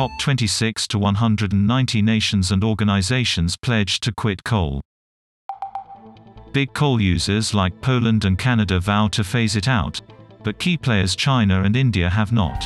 COP26 to 190 nations and organizations pledged to quit coal. Big coal users like Poland and Canada vow to phase it out, but key players China and India have not.